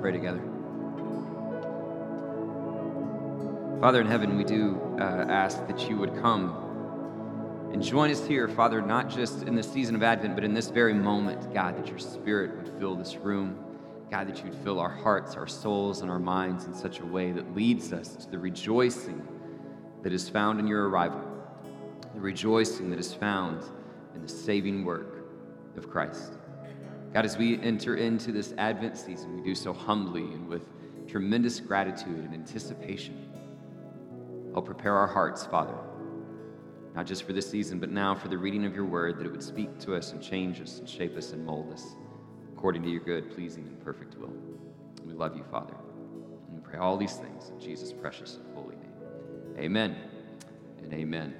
pray together. Father in heaven, we do uh, ask that you would come and join us here, Father, not just in the season of Advent, but in this very moment, God, that your Spirit would fill this room. God, that you would fill our hearts, our souls, and our minds in such a way that leads us to the rejoicing that is found in your arrival, the rejoicing that is found in the saving work of Christ. God, as we enter into this Advent season, we do so humbly and with tremendous gratitude and anticipation. I'll prepare our hearts, Father, not just for this season, but now for the reading of your word, that it would speak to us and change us and shape us and mold us according to your good, pleasing, and perfect will. We love you, Father. And we pray all these things in Jesus' precious and holy name. Amen and amen.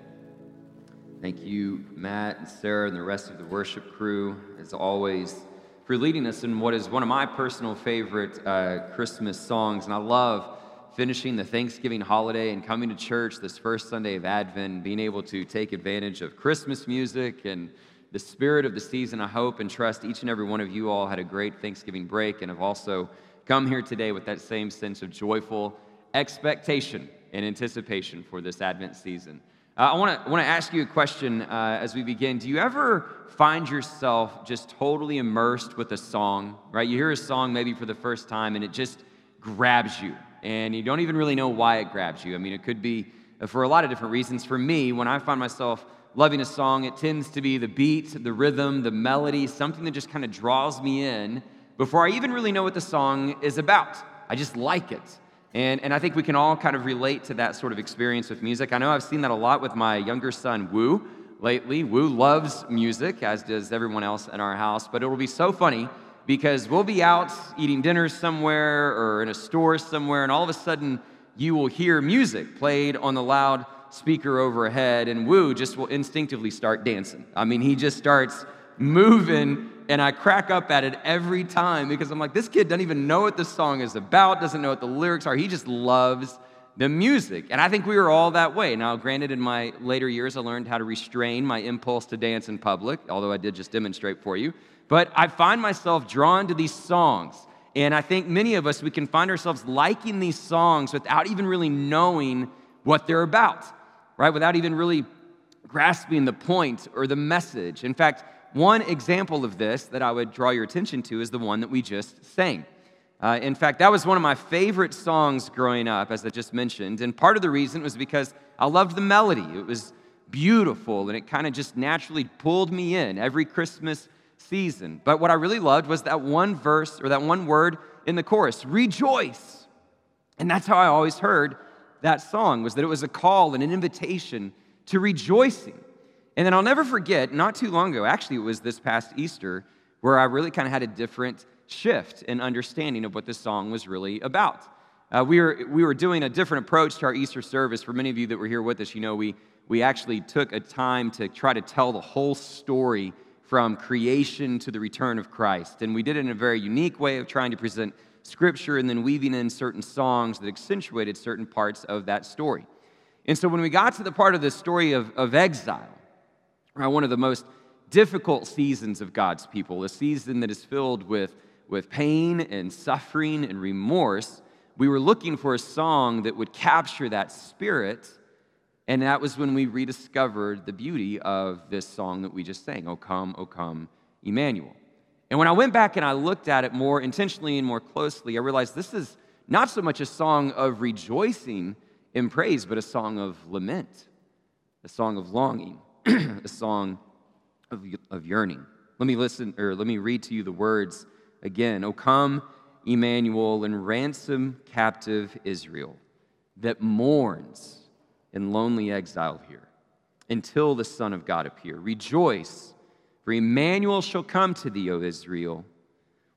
Thank you, Matt and Sarah, and the rest of the worship crew, as always, for leading us in what is one of my personal favorite uh, Christmas songs. And I love finishing the Thanksgiving holiday and coming to church this first Sunday of Advent, being able to take advantage of Christmas music and the spirit of the season. I hope and trust each and every one of you all had a great Thanksgiving break and have also come here today with that same sense of joyful expectation and anticipation for this Advent season. Uh, I want to want to ask you a question uh, as we begin. Do you ever find yourself just totally immersed with a song? Right, you hear a song maybe for the first time, and it just grabs you and you don't even really know why it grabs you. I mean, it could be uh, for a lot of different reasons. For me, when I find myself loving a song, it tends to be the beat, the rhythm, the melody, something that just kind of draws me in before I even really know what the song is about. I just like it. And, and I think we can all kind of relate to that sort of experience with music. I know I've seen that a lot with my younger son, Woo, lately. Woo loves music, as does everyone else in our house, but it will be so funny because we'll be out eating dinner somewhere or in a store somewhere, and all of a sudden you will hear music played on the loud speaker overhead, and Woo just will instinctively start dancing. I mean, he just starts moving, and I crack up at it every time because I'm like, this kid doesn't even know what the song is about, doesn't know what the lyrics are. He just loves the music. And I think we were all that way. Now, granted, in my later years, I learned how to restrain my impulse to dance in public, although I did just demonstrate for you. But I find myself drawn to these songs. And I think many of us, we can find ourselves liking these songs without even really knowing what they're about, right? Without even really grasping the point or the message. In fact, one example of this that I would draw your attention to is the one that we just sang. Uh, in fact, that was one of my favorite songs growing up, as I just mentioned. And part of the reason was because I loved the melody. It was beautiful and it kind of just naturally pulled me in every Christmas season. But what I really loved was that one verse or that one word in the chorus rejoice. And that's how I always heard that song was that it was a call and an invitation to rejoicing. And then I'll never forget, not too long ago, actually, it was this past Easter, where I really kind of had a different shift in understanding of what this song was really about. Uh, we, were, we were doing a different approach to our Easter service. For many of you that were here with us, you know, we, we actually took a time to try to tell the whole story from creation to the return of Christ. And we did it in a very unique way of trying to present scripture and then weaving in certain songs that accentuated certain parts of that story. And so when we got to the part of the story of, of exile, one of the most difficult seasons of God's people, a season that is filled with, with pain and suffering and remorse, we were looking for a song that would capture that spirit and that was when we rediscovered the beauty of this song that we just sang, O come, O come, Emmanuel. And when I went back and I looked at it more intentionally and more closely, I realized this is not so much a song of rejoicing in praise, but a song of lament, a song of longing, a song of, of yearning. Let me listen, or let me read to you the words again. O come, Emmanuel, and ransom captive Israel that mourns in lonely exile here until the Son of God appear. Rejoice, for Emmanuel shall come to thee, O Israel.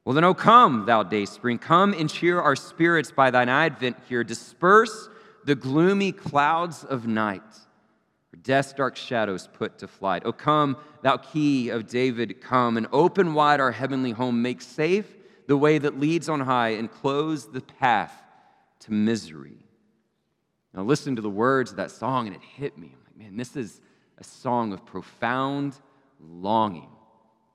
Well, then, O come, thou day spring, come and cheer our spirits by thine advent here. Disperse the gloomy clouds of night, death's dark shadows put to flight. O come, thou key of David, come and open wide our heavenly home. Make safe the way that leads on high and close the path to misery. Now, listened to the words of that song and it hit me. I'm like, man, this is a song of profound longing.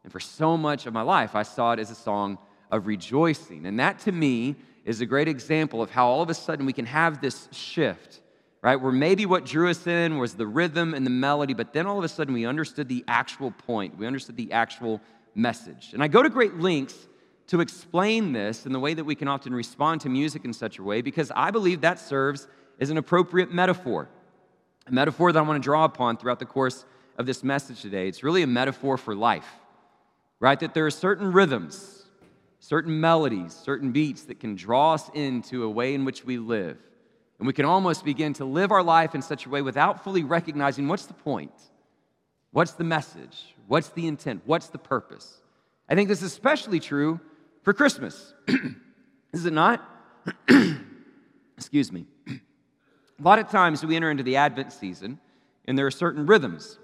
And for so much of my life, I saw it as a song of rejoicing. And that to me is a great example of how all of a sudden we can have this shift, right? Where maybe what drew us in was the rhythm and the melody, but then all of a sudden we understood the actual point, we understood the actual message. And I go to great lengths to explain this in the way that we can often respond to music in such a way because I believe that serves as an appropriate metaphor. A metaphor that I want to draw upon throughout the course of this message today. It's really a metaphor for life, right? That there are certain rhythms, certain melodies, certain beats that can draw us into a way in which we live. And we can almost begin to live our life in such a way without fully recognizing what's the point? What's the message? What's the intent? What's the purpose? I think this is especially true for Christmas. is it not? Excuse me. A lot of times we enter into the Advent season, and there are certain rhythms,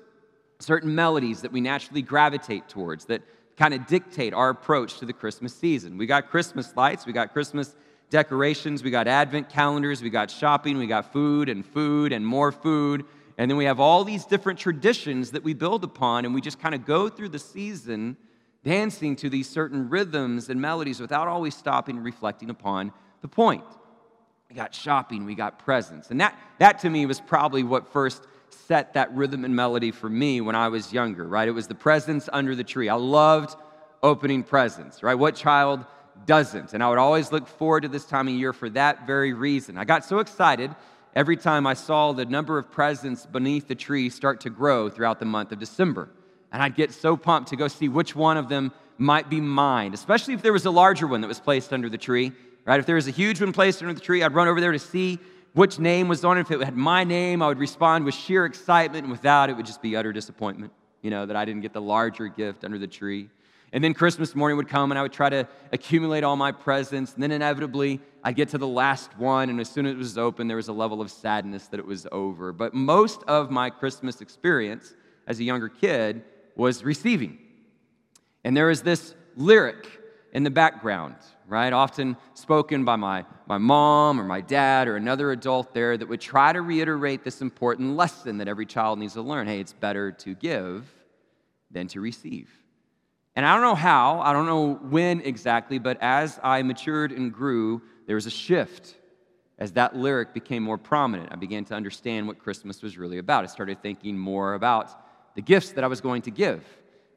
certain melodies that we naturally gravitate towards that kind of dictate our approach to the Christmas season. We got Christmas lights, we got Christmas decorations, we got Advent calendars, we got shopping, we got food and food and more food. And then we have all these different traditions that we build upon, and we just kind of go through the season dancing to these certain rhythms and melodies without always stopping and reflecting upon the point. We got shopping, we got presents. And that, that to me was probably what first set that rhythm and melody for me when I was younger, right? It was the presents under the tree. I loved opening presents, right? What child doesn't? And I would always look forward to this time of year for that very reason. I got so excited every time I saw the number of presents beneath the tree start to grow throughout the month of December. And I'd get so pumped to go see which one of them might be mine, especially if there was a larger one that was placed under the tree, right? If there was a huge one placed under the tree, I'd run over there to see which name was on it. If it had my name, I would respond with sheer excitement, and without, it would just be utter disappointment, you know, that I didn't get the larger gift under the tree. And then Christmas morning would come, and I would try to accumulate all my presents. And then inevitably, I'd get to the last one, and as soon as it was open, there was a level of sadness that it was over. But most of my Christmas experience as a younger kid was receiving. And there is this lyric in the background, right? Often spoken by my, my mom or my dad or another adult there that would try to reiterate this important lesson that every child needs to learn hey, it's better to give than to receive. And I don't know how, I don't know when exactly, but as I matured and grew, there was a shift as that lyric became more prominent. I began to understand what Christmas was really about. I started thinking more about the gifts that I was going to give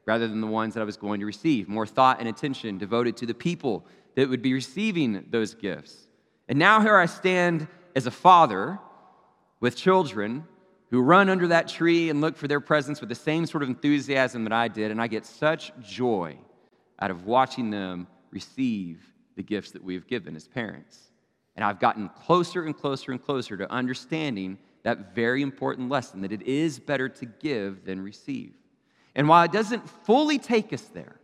rather than the ones that I was going to receive. More thought and attention devoted to the people that would be receiving those gifts. And now here I stand as a father with children who run under that tree and look for their presents with the same sort of enthusiasm that I did. And I get such joy out of watching them receive the gifts that we have given as parents. And I've gotten closer and closer and closer to understanding that very important lesson that it is better to give than receive. And while it doesn't fully take us there,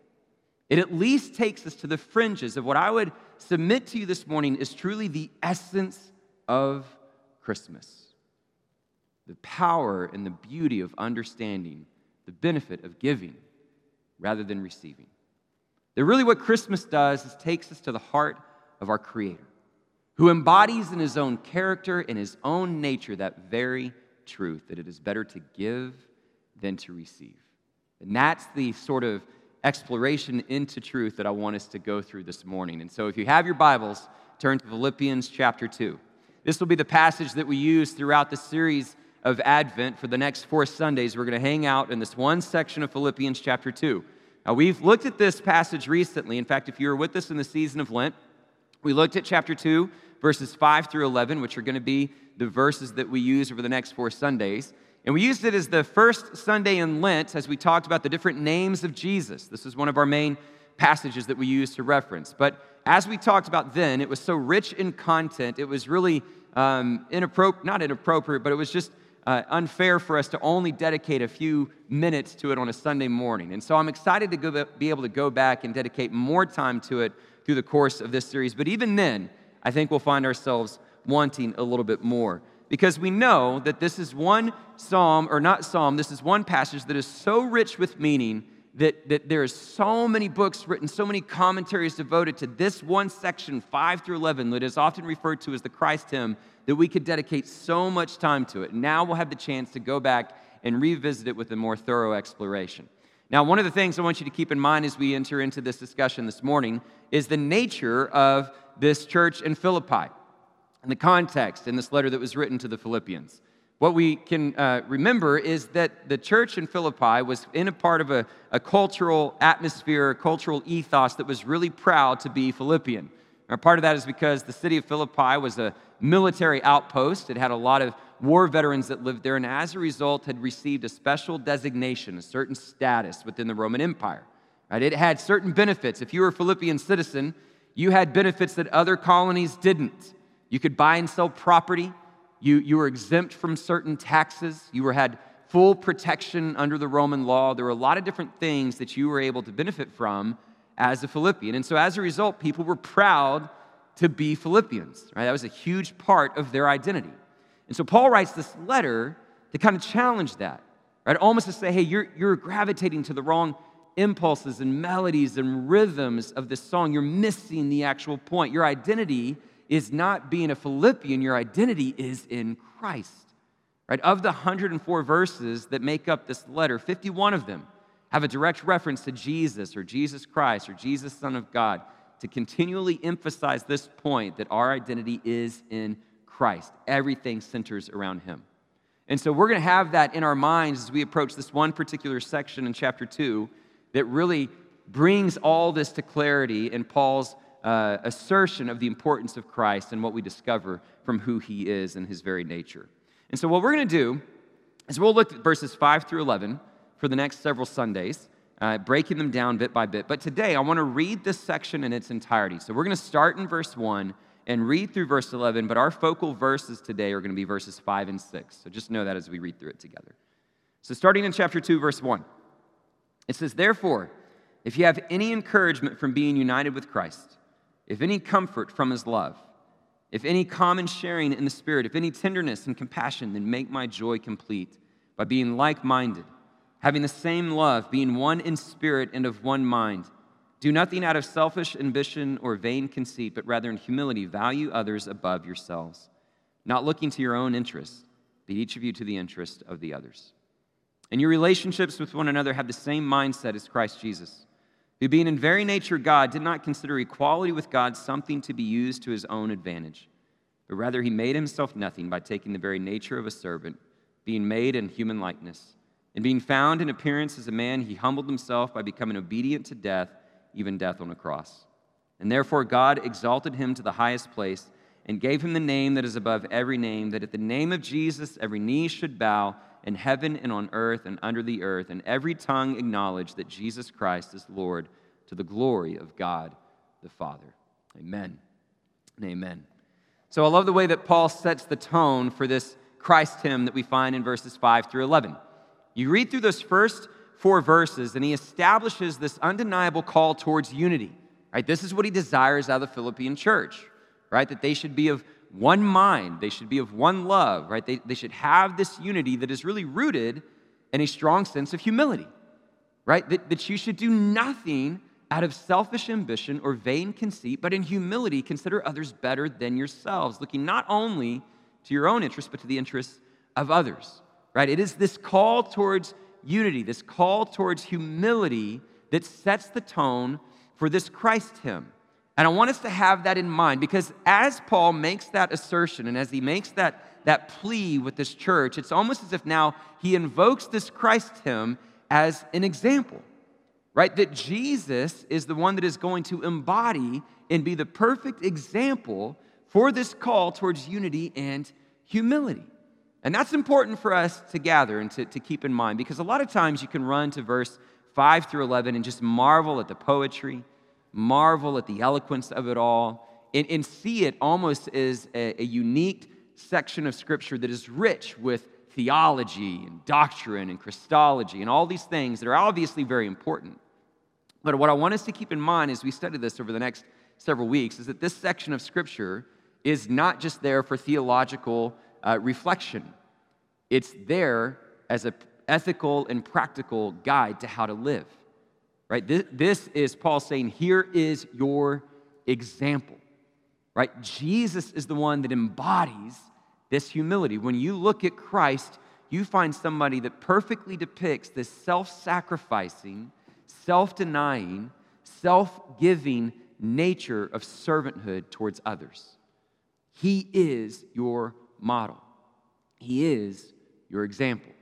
it at least takes us to the fringes of what I would submit to you this morning is truly the essence of Christmas the power and the beauty of understanding the benefit of giving rather than receiving. That really what Christmas does is takes us to the heart of our Creator who embodies in his own character and his own nature that very truth that it is better to give than to receive. And that's the sort of exploration into truth that I want us to go through this morning. And so if you have your Bibles, turn to Philippians chapter 2. This will be the passage that we use throughout the series of Advent for the next four Sundays. We're going to hang out in this one section of Philippians chapter 2. Now, we've looked at this passage recently. In fact, if you were with us in the season of Lent, we looked at chapter 2 verses 5 through 11, which are going to be the verses that we use over the next four Sundays. And we used it as the first Sunday in Lent as we talked about the different names of Jesus. This is one of our main passages that we use to reference. But as we talked about then, it was so rich in content, it was really um, inappropriate, not inappropriate, but it was just uh, unfair for us to only dedicate a few minutes to it on a Sunday morning. And so I'm excited to go, be able to go back and dedicate more time to it through the course of this series. But even then, I think we'll find ourselves wanting a little bit more. Because we know that this is one psalm, or not psalm, this is one passage that is so rich with meaning that, that there is so many books written, so many commentaries devoted to this one section, 5 through 11, that is often referred to as the Christ hymn, that we could dedicate so much time to it. Now we'll have the chance to go back and revisit it with a more thorough exploration. Now, one of the things I want you to keep in mind as we enter into this discussion this morning is the nature of this church in Philippi and the context in this letter that was written to the Philippians. What we can uh, remember is that the church in Philippi was in a part of a, a cultural atmosphere, a cultural ethos that was really proud to be Philippian. And part of that is because the city of Philippi was a military outpost. It had a lot of war veterans that lived there, and as a result, had received a special designation, a certain status within the Roman Empire. Right? It had certain benefits. If you were a Philippian citizen, you had benefits that other colonies didn't. You could buy and sell property. You, you were exempt from certain taxes. You were, had full protection under the Roman law. There were a lot of different things that you were able to benefit from as a Philippian. And so as a result, people were proud to be Philippians. Right? That was a huge part of their identity. And so Paul writes this letter to kind of challenge that, right? Almost to say, hey, you're, you're gravitating to the wrong impulses and melodies and rhythms of this song. You're missing the actual point. Your identity is not being a Philippian, your identity is in Christ. Right? Of the 104 verses that make up this letter, 51 of them have a direct reference to Jesus or Jesus Christ or Jesus, Son of God, to continually emphasize this point that our identity is in Christ. Everything centers around him. And so we're going to have that in our minds as we approach this one particular section in chapter 2 that really brings all this to clarity in Paul's uh, assertion of the importance of Christ and what we discover from who he is and his very nature. And so what we're going to do is we'll look at verses 5 through 11 for the next several Sundays. Uh, breaking them down bit by bit. But today, I want to read this section in its entirety. So we're going to start in verse 1 and read through verse 11, but our focal verses today are going to be verses 5 and 6. So just know that as we read through it together. So starting in chapter 2, verse 1, it says, Therefore, if you have any encouragement from being united with Christ, if any comfort from his love, if any common sharing in the Spirit, if any tenderness and compassion, then make my joy complete by being like minded, having the same love, being one in spirit and of one mind. Do nothing out of selfish ambition or vain conceit, but rather in humility value others above yourselves, not looking to your own interests, but each of you to the interest of the others. And your relationships with one another have the same mindset as Christ Jesus, who, being in very nature God, did not consider equality with God something to be used to his own advantage, but rather he made himself nothing by taking the very nature of a servant, being made in human likeness. And being found in appearance as a man, he humbled himself by becoming obedient to death even death on a cross. And therefore, God exalted him to the highest place and gave him the name that is above every name, that at the name of Jesus every knee should bow in heaven and on earth and under the earth, and every tongue acknowledge that Jesus Christ is Lord to the glory of God the Father. Amen and amen. So I love the way that Paul sets the tone for this Christ hymn that we find in verses 5 through 11. You read through those first four verses, and he establishes this undeniable call towards unity. Right? This is what he desires out of the Philippian church, right? That they should be of one mind, they should be of one love, right? They, they should have this unity that is really rooted in a strong sense of humility, right? That, that you should do nothing out of selfish ambition or vain conceit, but in humility consider others better than yourselves, looking not only to your own interests, but to the interests of others, right? It is this call towards unity, this call towards humility that sets the tone for this Christ hymn. And I want us to have that in mind because as Paul makes that assertion and as he makes that, that plea with this church, it's almost as if now he invokes this Christ hymn as an example, right? That Jesus is the one that is going to embody and be the perfect example for this call towards unity and humility. And that's important for us to gather and to, to keep in mind because a lot of times you can run to verse 5 through 11 and just marvel at the poetry, marvel at the eloquence of it all, and, and see it almost as a, a unique section of Scripture that is rich with theology and doctrine and Christology and all these things that are obviously very important. But what I want us to keep in mind as we study this over the next several weeks is that this section of Scripture is not just there for theological uh, reflection. It's there as an ethical and practical guide to how to live. Right? This, this is Paul saying, here is your example. Right? Jesus is the one that embodies this humility. When you look at Christ, you find somebody that perfectly depicts this self sacrificing, self denying, self giving nature of servanthood towards others. He is your model, He is your example.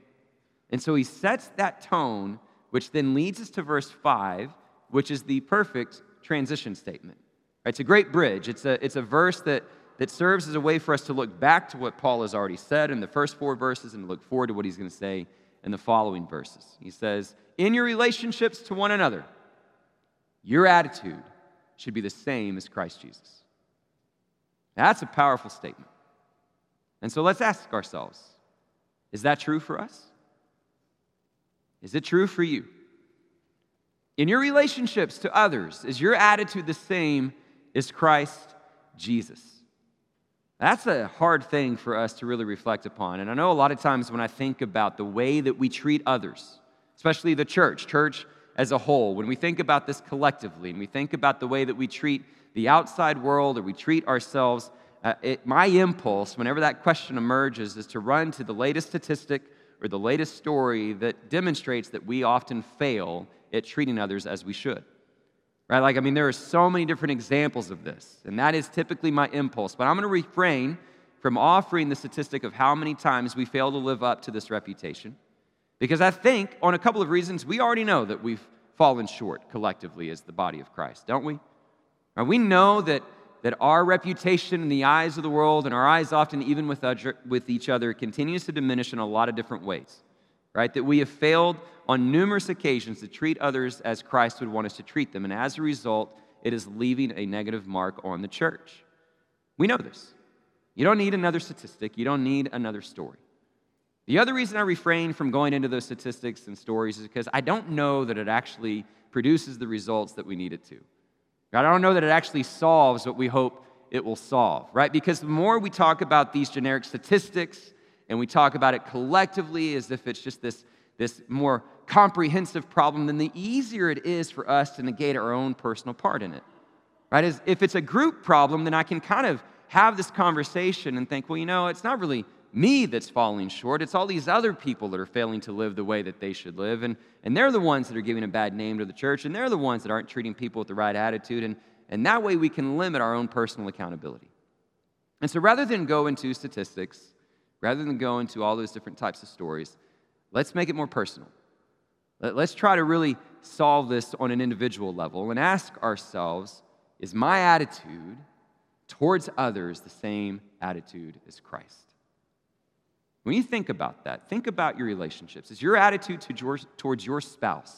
And so he sets that tone, which then leads us to verse 5, which is the perfect transition statement. It's a great bridge. It's a, it's a verse that, that serves as a way for us to look back to what Paul has already said in the first four verses and look forward to what he's going to say in the following verses. He says, In your relationships to one another, your attitude should be the same as Christ Jesus. That's a powerful statement. And so let's ask ourselves is that true for us? Is it true for you? In your relationships to others, is your attitude the same as Christ Jesus? That's a hard thing for us to really reflect upon. And I know a lot of times when I think about the way that we treat others, especially the church, church as a whole, when we think about this collectively and we think about the way that we treat the outside world or we treat ourselves, uh, it, my impulse, whenever that question emerges, is to run to the latest statistic or the latest story that demonstrates that we often fail at treating others as we should. Right? Like, I mean, there are so many different examples of this, and that is typically my impulse. But I'm going to refrain from offering the statistic of how many times we fail to live up to this reputation, because I think, on a couple of reasons, we already know that we've fallen short collectively as the body of Christ, don't we? Right? We know that, that our reputation in the eyes of the world and our eyes often even with, with each other continues to diminish in a lot of different ways right? That we have failed on numerous occasions to treat others as Christ would want us to treat them. And as a result, it is leaving a negative mark on the church. We know this. You don't need another statistic, you don't need another story. The other reason I refrain from going into those statistics and stories is because I don't know that it actually produces the results that we need it to. I don't know that it actually solves what we hope it will solve, right? Because the more we talk about these generic statistics and we talk about it collectively as if it's just this, this more comprehensive problem, then the easier it is for us to negate our own personal part in it. Right? As if it's a group problem, then I can kind of have this conversation and think, well, you know, it's not really me that's falling short. It's all these other people that are failing to live the way that they should live. And, and they're the ones that are giving a bad name to the church, and they're the ones that aren't treating people with the right attitude. And, and that way we can limit our own personal accountability. And so rather than go into statistics, rather than go into all those different types of stories, let's make it more personal. Let's try to really solve this on an individual level and ask ourselves is my attitude towards others the same attitude as Christ? When you think about that, think about your relationships. Is your attitude towards your spouse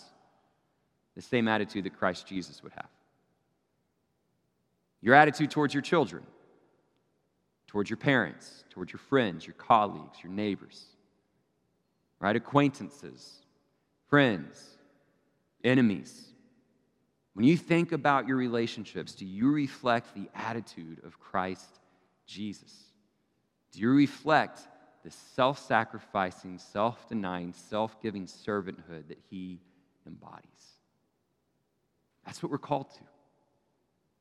the same attitude that Christ Jesus would have? Your attitude towards your children, towards your parents, towards your friends, your colleagues, your neighbors, right? Acquaintances, friends, enemies. When you think about your relationships, do you reflect the attitude of Christ Jesus? Do you reflect the self sacrificing, self denying, self giving servanthood that he embodies? That's what we're called to.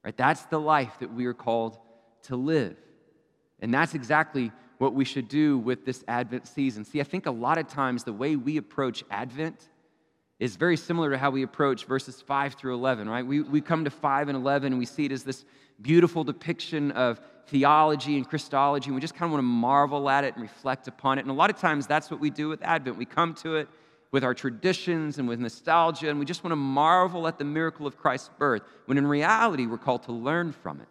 Right? That's the life that we are called to live. And that's exactly what we should do with this Advent season. See, I think a lot of times the way we approach Advent is very similar to how we approach verses 5 through 11, right? We, we come to 5 and 11 and we see it as this beautiful depiction of theology and Christology, and we just kind of want to marvel at it and reflect upon it. And a lot of times that's what we do with Advent. We come to it with our traditions and with nostalgia, and we just want to marvel at the miracle of Christ's birth, when in reality, we're called to learn from it.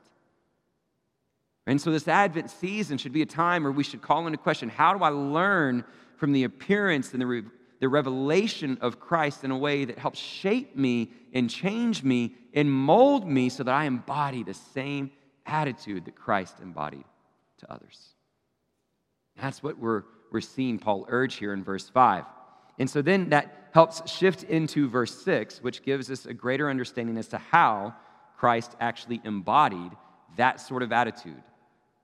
And so, this Advent season should be a time where we should call into question how do I learn from the appearance and the, re- the revelation of Christ in a way that helps shape me and change me and mold me so that I embody the same attitude that Christ embodied to others? That's what we're, we're seeing Paul urge here in verse 5. And so then that helps shift into verse 6, which gives us a greater understanding as to how Christ actually embodied that sort of attitude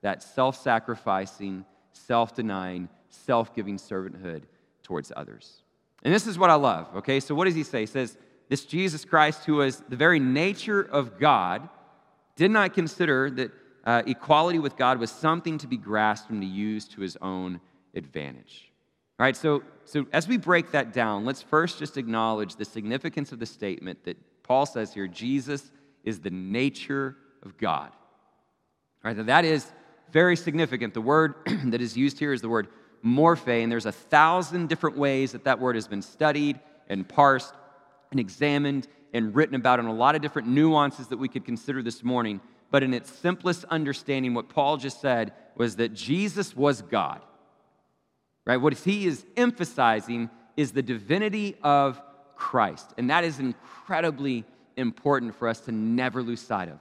that self sacrificing, self denying, self giving servanthood towards others. And this is what I love, okay? So, what does he say? He says, This Jesus Christ, who was the very nature of God, did not consider that uh, equality with God was something to be grasped and to use to his own advantage. All right, so, so as we break that down, let's first just acknowledge the significance of the statement that Paul says here Jesus is the nature of God. All right, now that is very significant. The word that is used here is the word morphe, and there's a thousand different ways that that word has been studied and parsed and examined and written about, in a lot of different nuances that we could consider this morning. But in its simplest understanding, what Paul just said was that Jesus was God. Right? What he is emphasizing is the divinity of Christ. And that is incredibly important for us to never lose sight of.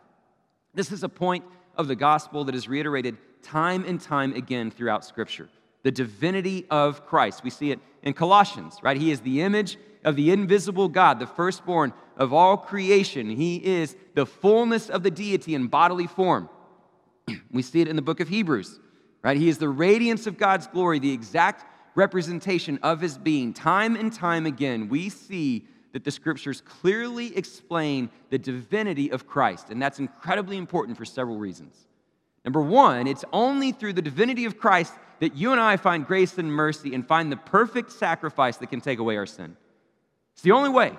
This is a point of the gospel that is reiterated time and time again throughout Scripture the divinity of Christ. We see it in Colossians, right? He is the image of the invisible God, the firstborn of all creation. He is the fullness of the deity in bodily form. we see it in the book of Hebrews, right? He is the radiance of God's glory, the exact representation of his being. Time and time again, we see that the scriptures clearly explain the divinity of Christ, and that's incredibly important for several reasons. Number one, it's only through the divinity of Christ that you and I find grace and mercy and find the perfect sacrifice that can take away our sin. It's the only way,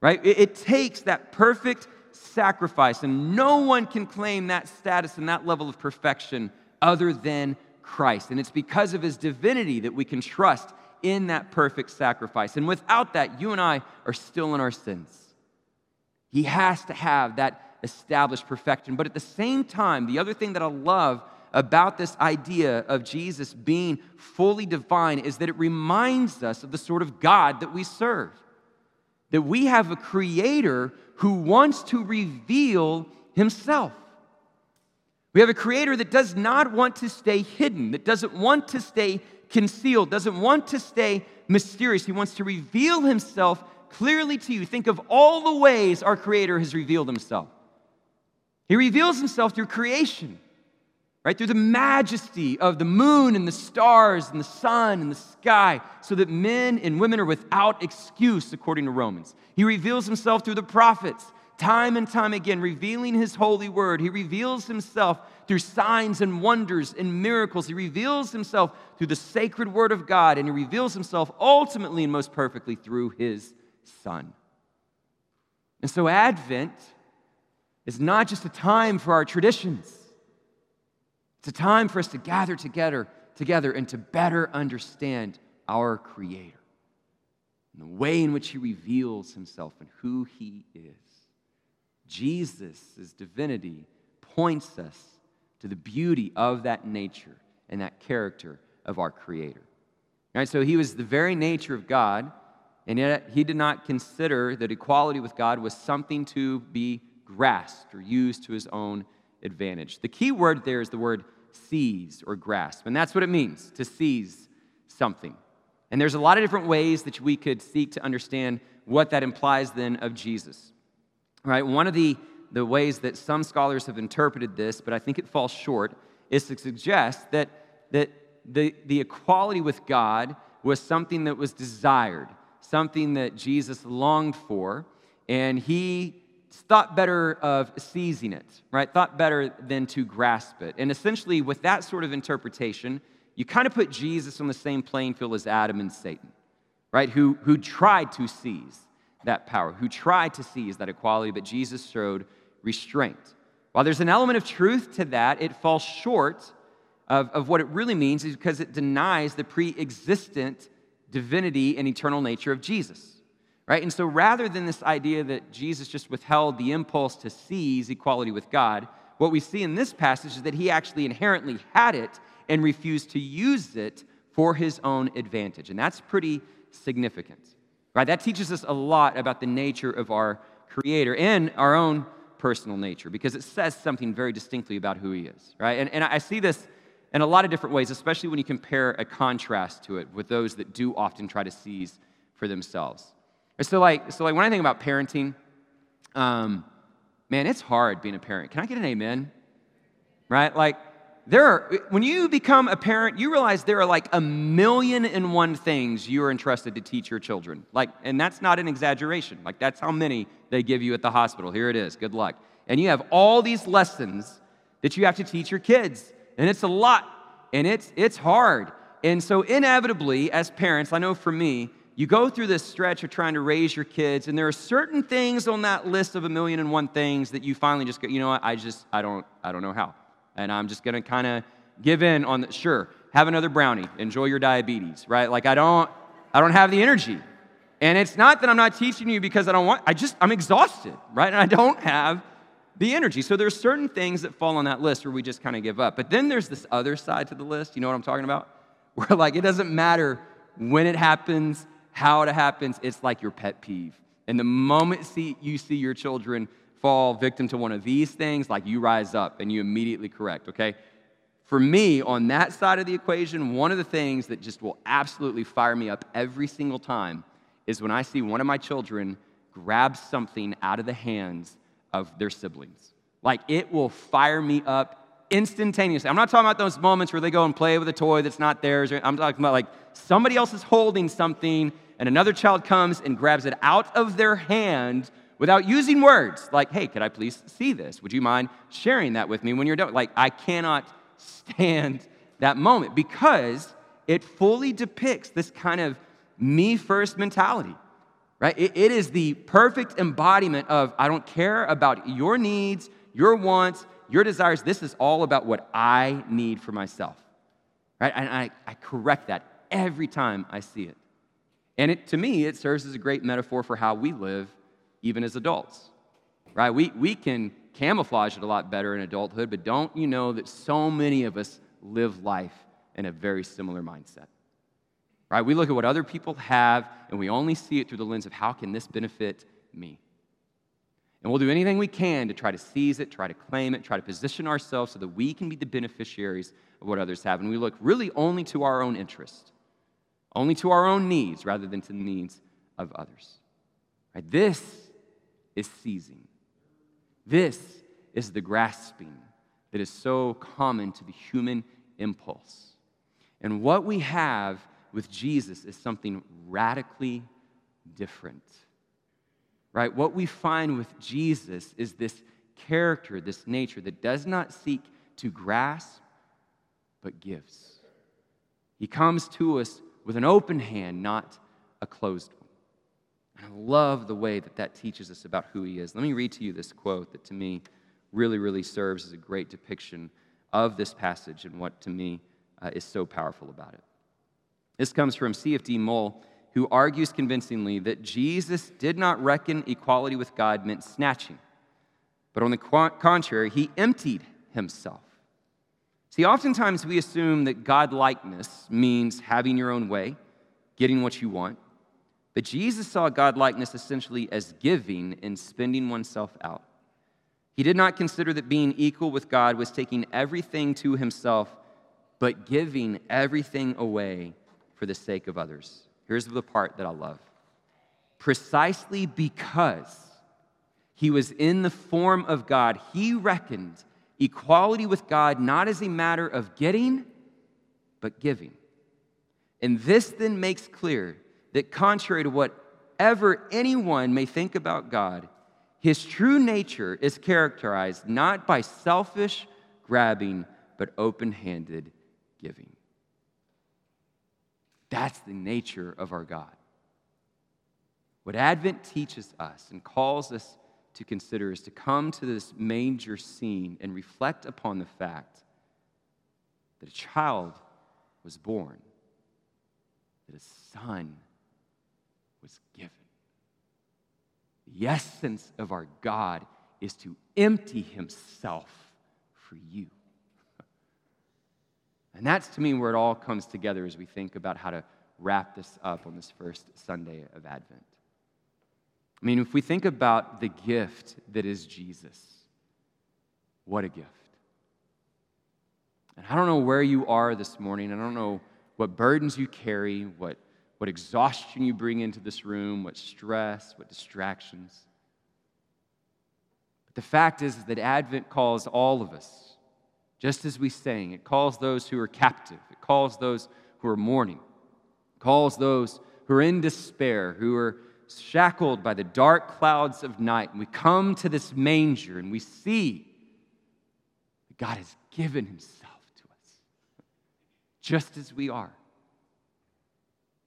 right? It, it takes that perfect sacrifice, and no one can claim that status and that level of perfection other than Christ. And it's because of his divinity that we can trust in that perfect sacrifice. And without that, you and I are still in our sins. He has to have that established perfection. But at the same time, the other thing that I love about this idea of Jesus being fully divine is that it reminds us of the sort of God that we serve. That we have a creator who wants to reveal himself. We have a creator that does not want to stay hidden, that doesn't want to stay concealed, doesn't want to stay mysterious. He wants to reveal himself clearly to you. Think of all the ways our creator has revealed himself. He reveals himself through creation, right? Through the majesty of the moon and the stars and the sun and the sky, so that men and women are without excuse, according to Romans. He reveals himself through the prophets, time and time again, revealing his holy word. He reveals himself through signs and wonders and miracles. He reveals himself through the sacred word of God, and he reveals himself ultimately and most perfectly through his Son. And so, Advent is not just a time for our traditions. It's a time for us to gather together, together and to better understand our Creator and the way in which He reveals Himself and who He is. Jesus' divinity points us to the beauty of that nature and that character of our Creator. Right, so He was the very nature of God, and yet He did not consider that equality with God was something to be grasped or used to his own advantage. The key word there is the word seize or grasp, and that's what it means to seize something. And there's a lot of different ways that we could seek to understand what that implies then of Jesus. Right? One of the, the ways that some scholars have interpreted this, but I think it falls short, is to suggest that, that the, the equality with God was something that was desired, something that Jesus longed for, and he thought better of seizing it, right? Thought better than to grasp it. And essentially, with that sort of interpretation, you kind of put Jesus on the same playing field as Adam and Satan, right? Who, who tried to seize that power, who tried to seize that equality, but Jesus showed restraint. While there's an element of truth to that, it falls short of, of what it really means because it denies the pre existent divinity and eternal nature of Jesus right? And so rather than this idea that Jesus just withheld the impulse to seize equality with God, what we see in this passage is that he actually inherently had it and refused to use it for his own advantage. And that's pretty significant, right? That teaches us a lot about the nature of our Creator and our own personal nature because it says something very distinctly about who he is, right? And, and I see this in a lot of different ways, especially when you compare a contrast to it with those that do often try to seize for themselves. So like, so like when I think about parenting, um, man, it's hard being a parent. Can I get an amen? Right? Like, there are, when you become a parent, you realize there are like a million and one things you are entrusted to teach your children. Like, and that's not an exaggeration. Like, that's how many they give you at the hospital. Here it is. Good luck. And you have all these lessons that you have to teach your kids. And it's a lot. And it's it's hard. And so, inevitably, as parents, I know for me, you go through this stretch of trying to raise your kids, and there are certain things on that list of a million and one things that you finally just go, you know what, I just, I don't, I don't know how. And I'm just gonna kind of give in on the, sure, have another brownie, enjoy your diabetes, right? Like I don't, I don't have the energy. And it's not that I'm not teaching you because I don't want, I just, I'm exhausted, right? And I don't have the energy. So there's certain things that fall on that list where we just kind of give up. But then there's this other side to the list. You know what I'm talking about? Where like it doesn't matter when it happens, how it happens, it's like your pet peeve. And the moment see, you see your children fall victim to one of these things, like you rise up and you immediately correct, okay? For me, on that side of the equation, one of the things that just will absolutely fire me up every single time is when I see one of my children grab something out of the hands of their siblings. Like it will fire me up instantaneously. I'm not talking about those moments where they go and play with a toy that's not theirs. I'm talking about like somebody else is holding something and another child comes and grabs it out of their hand without using words like, hey, could I please see this? Would you mind sharing that with me when you're done? Like, I cannot stand that moment because it fully depicts this kind of me first mentality, right? it, it is the perfect embodiment of I don't care about your needs, your wants, your desires. This is all about what I need for myself, right? And I, I correct that every time I see it. And it, to me, it serves as a great metaphor for how we live even as adults, right? We, we can camouflage it a lot better in adulthood, but don't you know that so many of us live life in a very similar mindset? Right? We look at what other people have and we only see it through the lens of how can this benefit me? And we'll do anything we can to try to seize it, try to claim it, try to position ourselves so that we can be the beneficiaries of what others have. And we look really only to our own interest, only to our own needs rather than to the needs of others. Right? This is seizing. This is the grasping that is so common to the human impulse. And what we have with Jesus is something radically different right? What we find with Jesus is this character, this nature that does not seek to grasp, but gives. He comes to us with an open hand, not a closed one. And I love the way that that teaches us about who he is. Let me read to you this quote that to me really, really serves as a great depiction of this passage and what to me uh, is so powerful about it. This comes from C.F.D. Moule who argues convincingly that Jesus did not reckon equality with God meant snatching, but on the contrary, he emptied himself. See, oftentimes we assume that God likeness means having your own way, getting what you want. But Jesus saw God likeness essentially as giving and spending oneself out. He did not consider that being equal with God was taking everything to himself, but giving everything away for the sake of others. Here's the part that I love. Precisely because he was in the form of God, he reckoned equality with God not as a matter of getting, but giving. And this then makes clear that, contrary to whatever anyone may think about God, his true nature is characterized not by selfish grabbing, but open handed giving. That's the nature of our God. What Advent teaches us and calls us to consider is to come to this manger scene and reflect upon the fact that a child was born, that a son was given. The essence of our God is to empty himself for you. And that's to me where it all comes together as we think about how to wrap this up on this first Sunday of Advent. I mean, if we think about the gift that is Jesus, what a gift. And I don't know where you are this morning. I don't know what burdens you carry, what, what exhaustion you bring into this room, what stress, what distractions. But the fact is that Advent calls all of us just as we sang, it calls those who are captive, it calls those who are mourning, it calls those who are in despair, who are shackled by the dark clouds of night. And we come to this manger and we see that God has given himself to us, just as we are.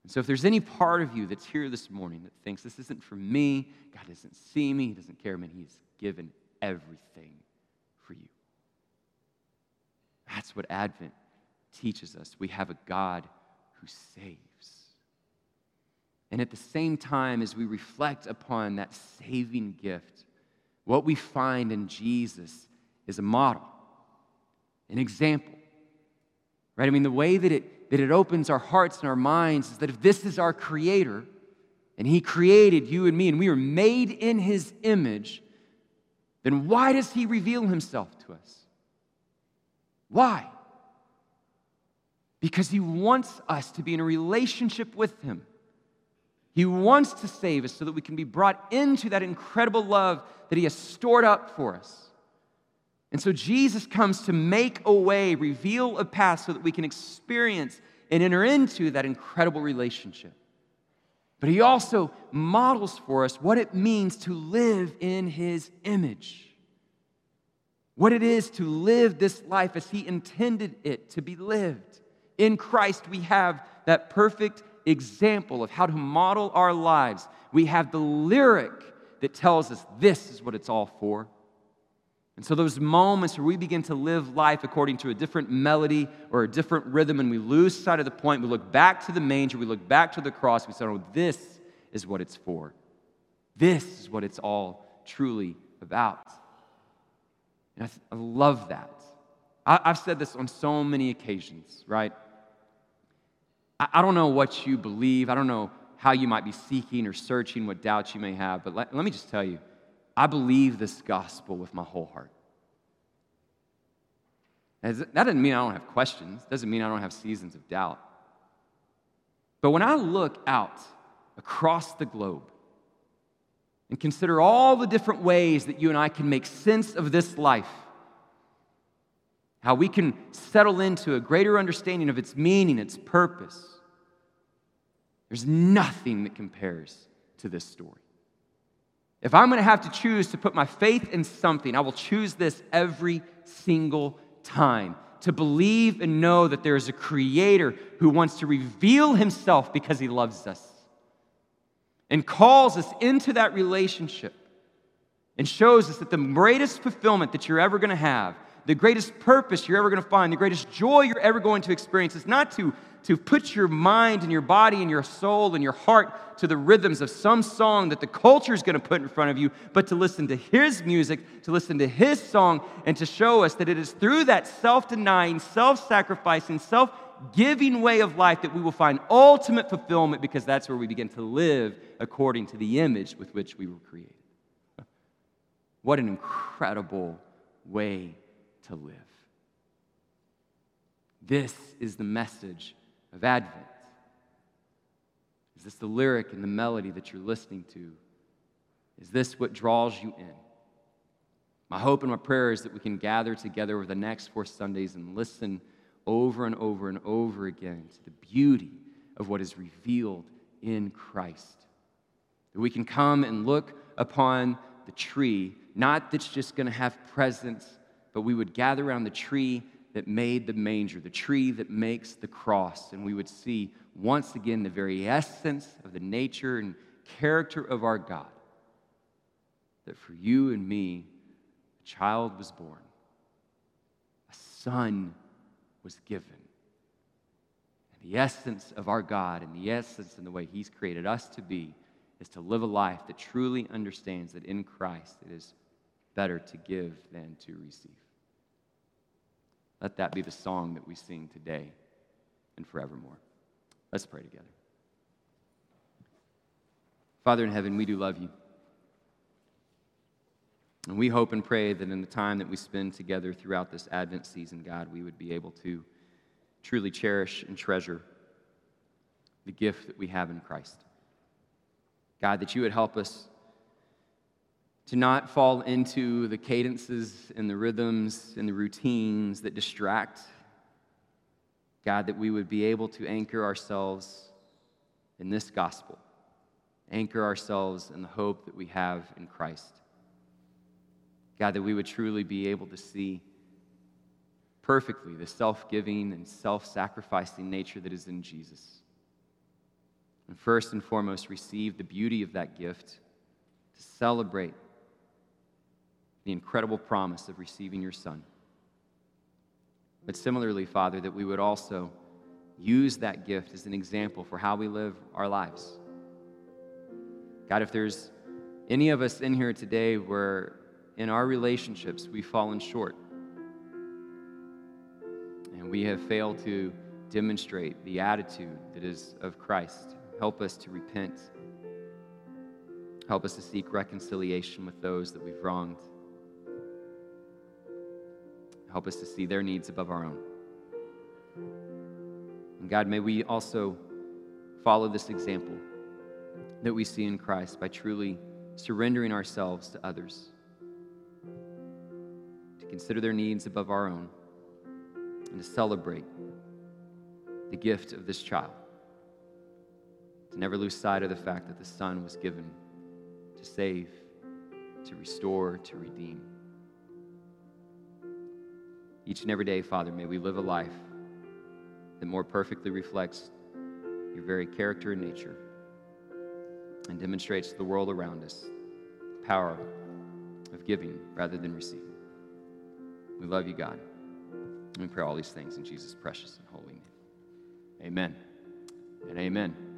And so, if there's any part of you that's here this morning that thinks this isn't for me, God doesn't see me, He doesn't care, man, He's given everything for you. That's what Advent teaches us. We have a God who saves. And at the same time, as we reflect upon that saving gift, what we find in Jesus is a model, an example. Right? I mean, the way that it, that it opens our hearts and our minds is that if this is our Creator, and He created you and me, and we are made in His image, then why does He reveal Himself to us? Why? Because He wants us to be in a relationship with Him. He wants to save us so that we can be brought into that incredible love that He has stored up for us. And so Jesus comes to make a way, reveal a path so that we can experience and enter into that incredible relationship. But He also models for us what it means to live in His image. What it is to live this life as He intended it to be lived. In Christ, we have that perfect example of how to model our lives. We have the lyric that tells us this is what it's all for. And so, those moments where we begin to live life according to a different melody or a different rhythm, and we lose sight of the point, we look back to the manger, we look back to the cross, we say, Oh, this is what it's for. This is what it's all truly about. And I, th- I love that. I- I've said this on so many occasions, right? I don't know what you believe. I don't know how you might be seeking or searching, what doubts you may have, but let, let me just tell you I believe this gospel with my whole heart. That doesn't mean I don't have questions, doesn't mean I don't have seasons of doubt. But when I look out across the globe and consider all the different ways that you and I can make sense of this life, how we can settle into a greater understanding of its meaning, its purpose. There's nothing that compares to this story. If I'm going to have to choose to put my faith in something, I will choose this every single time to believe and know that there is a creator who wants to reveal himself because he loves us and calls us into that relationship and shows us that the greatest fulfillment that you're ever going to have the greatest purpose you're ever going to find, the greatest joy you're ever going to experience is not to, to put your mind and your body and your soul and your heart to the rhythms of some song that the culture is going to put in front of you, but to listen to His music, to listen to His song, and to show us that it is through that self denying, self sacrificing, self giving way of life that we will find ultimate fulfillment because that's where we begin to live according to the image with which we were created. What an incredible way to live. This is the message of Advent. Is this the lyric and the melody that you're listening to? Is this what draws you in? My hope and my prayer is that we can gather together over the next four Sundays and listen over and over and over again to the beauty of what is revealed in Christ. That we can come and look upon the tree, not that's just going to have presents but we would gather around the tree that made the manger, the tree that makes the cross, and we would see once again the very essence of the nature and character of our God. That for you and me, a child was born, a son was given. And the essence of our God and the essence in the way He's created us to be is to live a life that truly understands that in Christ it is better to give than to receive. Let that be the song that we sing today and forevermore. Let's pray together. Father in heaven, we do love you. And we hope and pray that in the time that we spend together throughout this Advent season, God, we would be able to truly cherish and treasure the gift that we have in Christ. God, that you would help us to not fall into the cadences and the rhythms and the routines that distract. God, that we would be able to anchor ourselves in this gospel, anchor ourselves in the hope that we have in Christ. God, that we would truly be able to see perfectly the self giving and self sacrificing nature that is in Jesus. And first and foremost, receive the beauty of that gift to celebrate the incredible promise of receiving your Son. But similarly, Father, that we would also use that gift as an example for how we live our lives. God, if there's any of us in here today where in our relationships we've fallen short and we have failed to demonstrate the attitude that is of Christ, help us to repent. Help us to seek reconciliation with those that we've wronged. Help us to see their needs above our own. And God, may we also follow this example that we see in Christ by truly surrendering ourselves to others, to consider their needs above our own, and to celebrate the gift of this child. To never lose sight of the fact that the Son was given to save, to restore, to redeem. Each and every day, Father, may we live a life that more perfectly reflects your very character and nature and demonstrates to the world around us the power of giving rather than receiving. We love you, God. And we pray all these things in Jesus' precious and holy name. Amen and amen.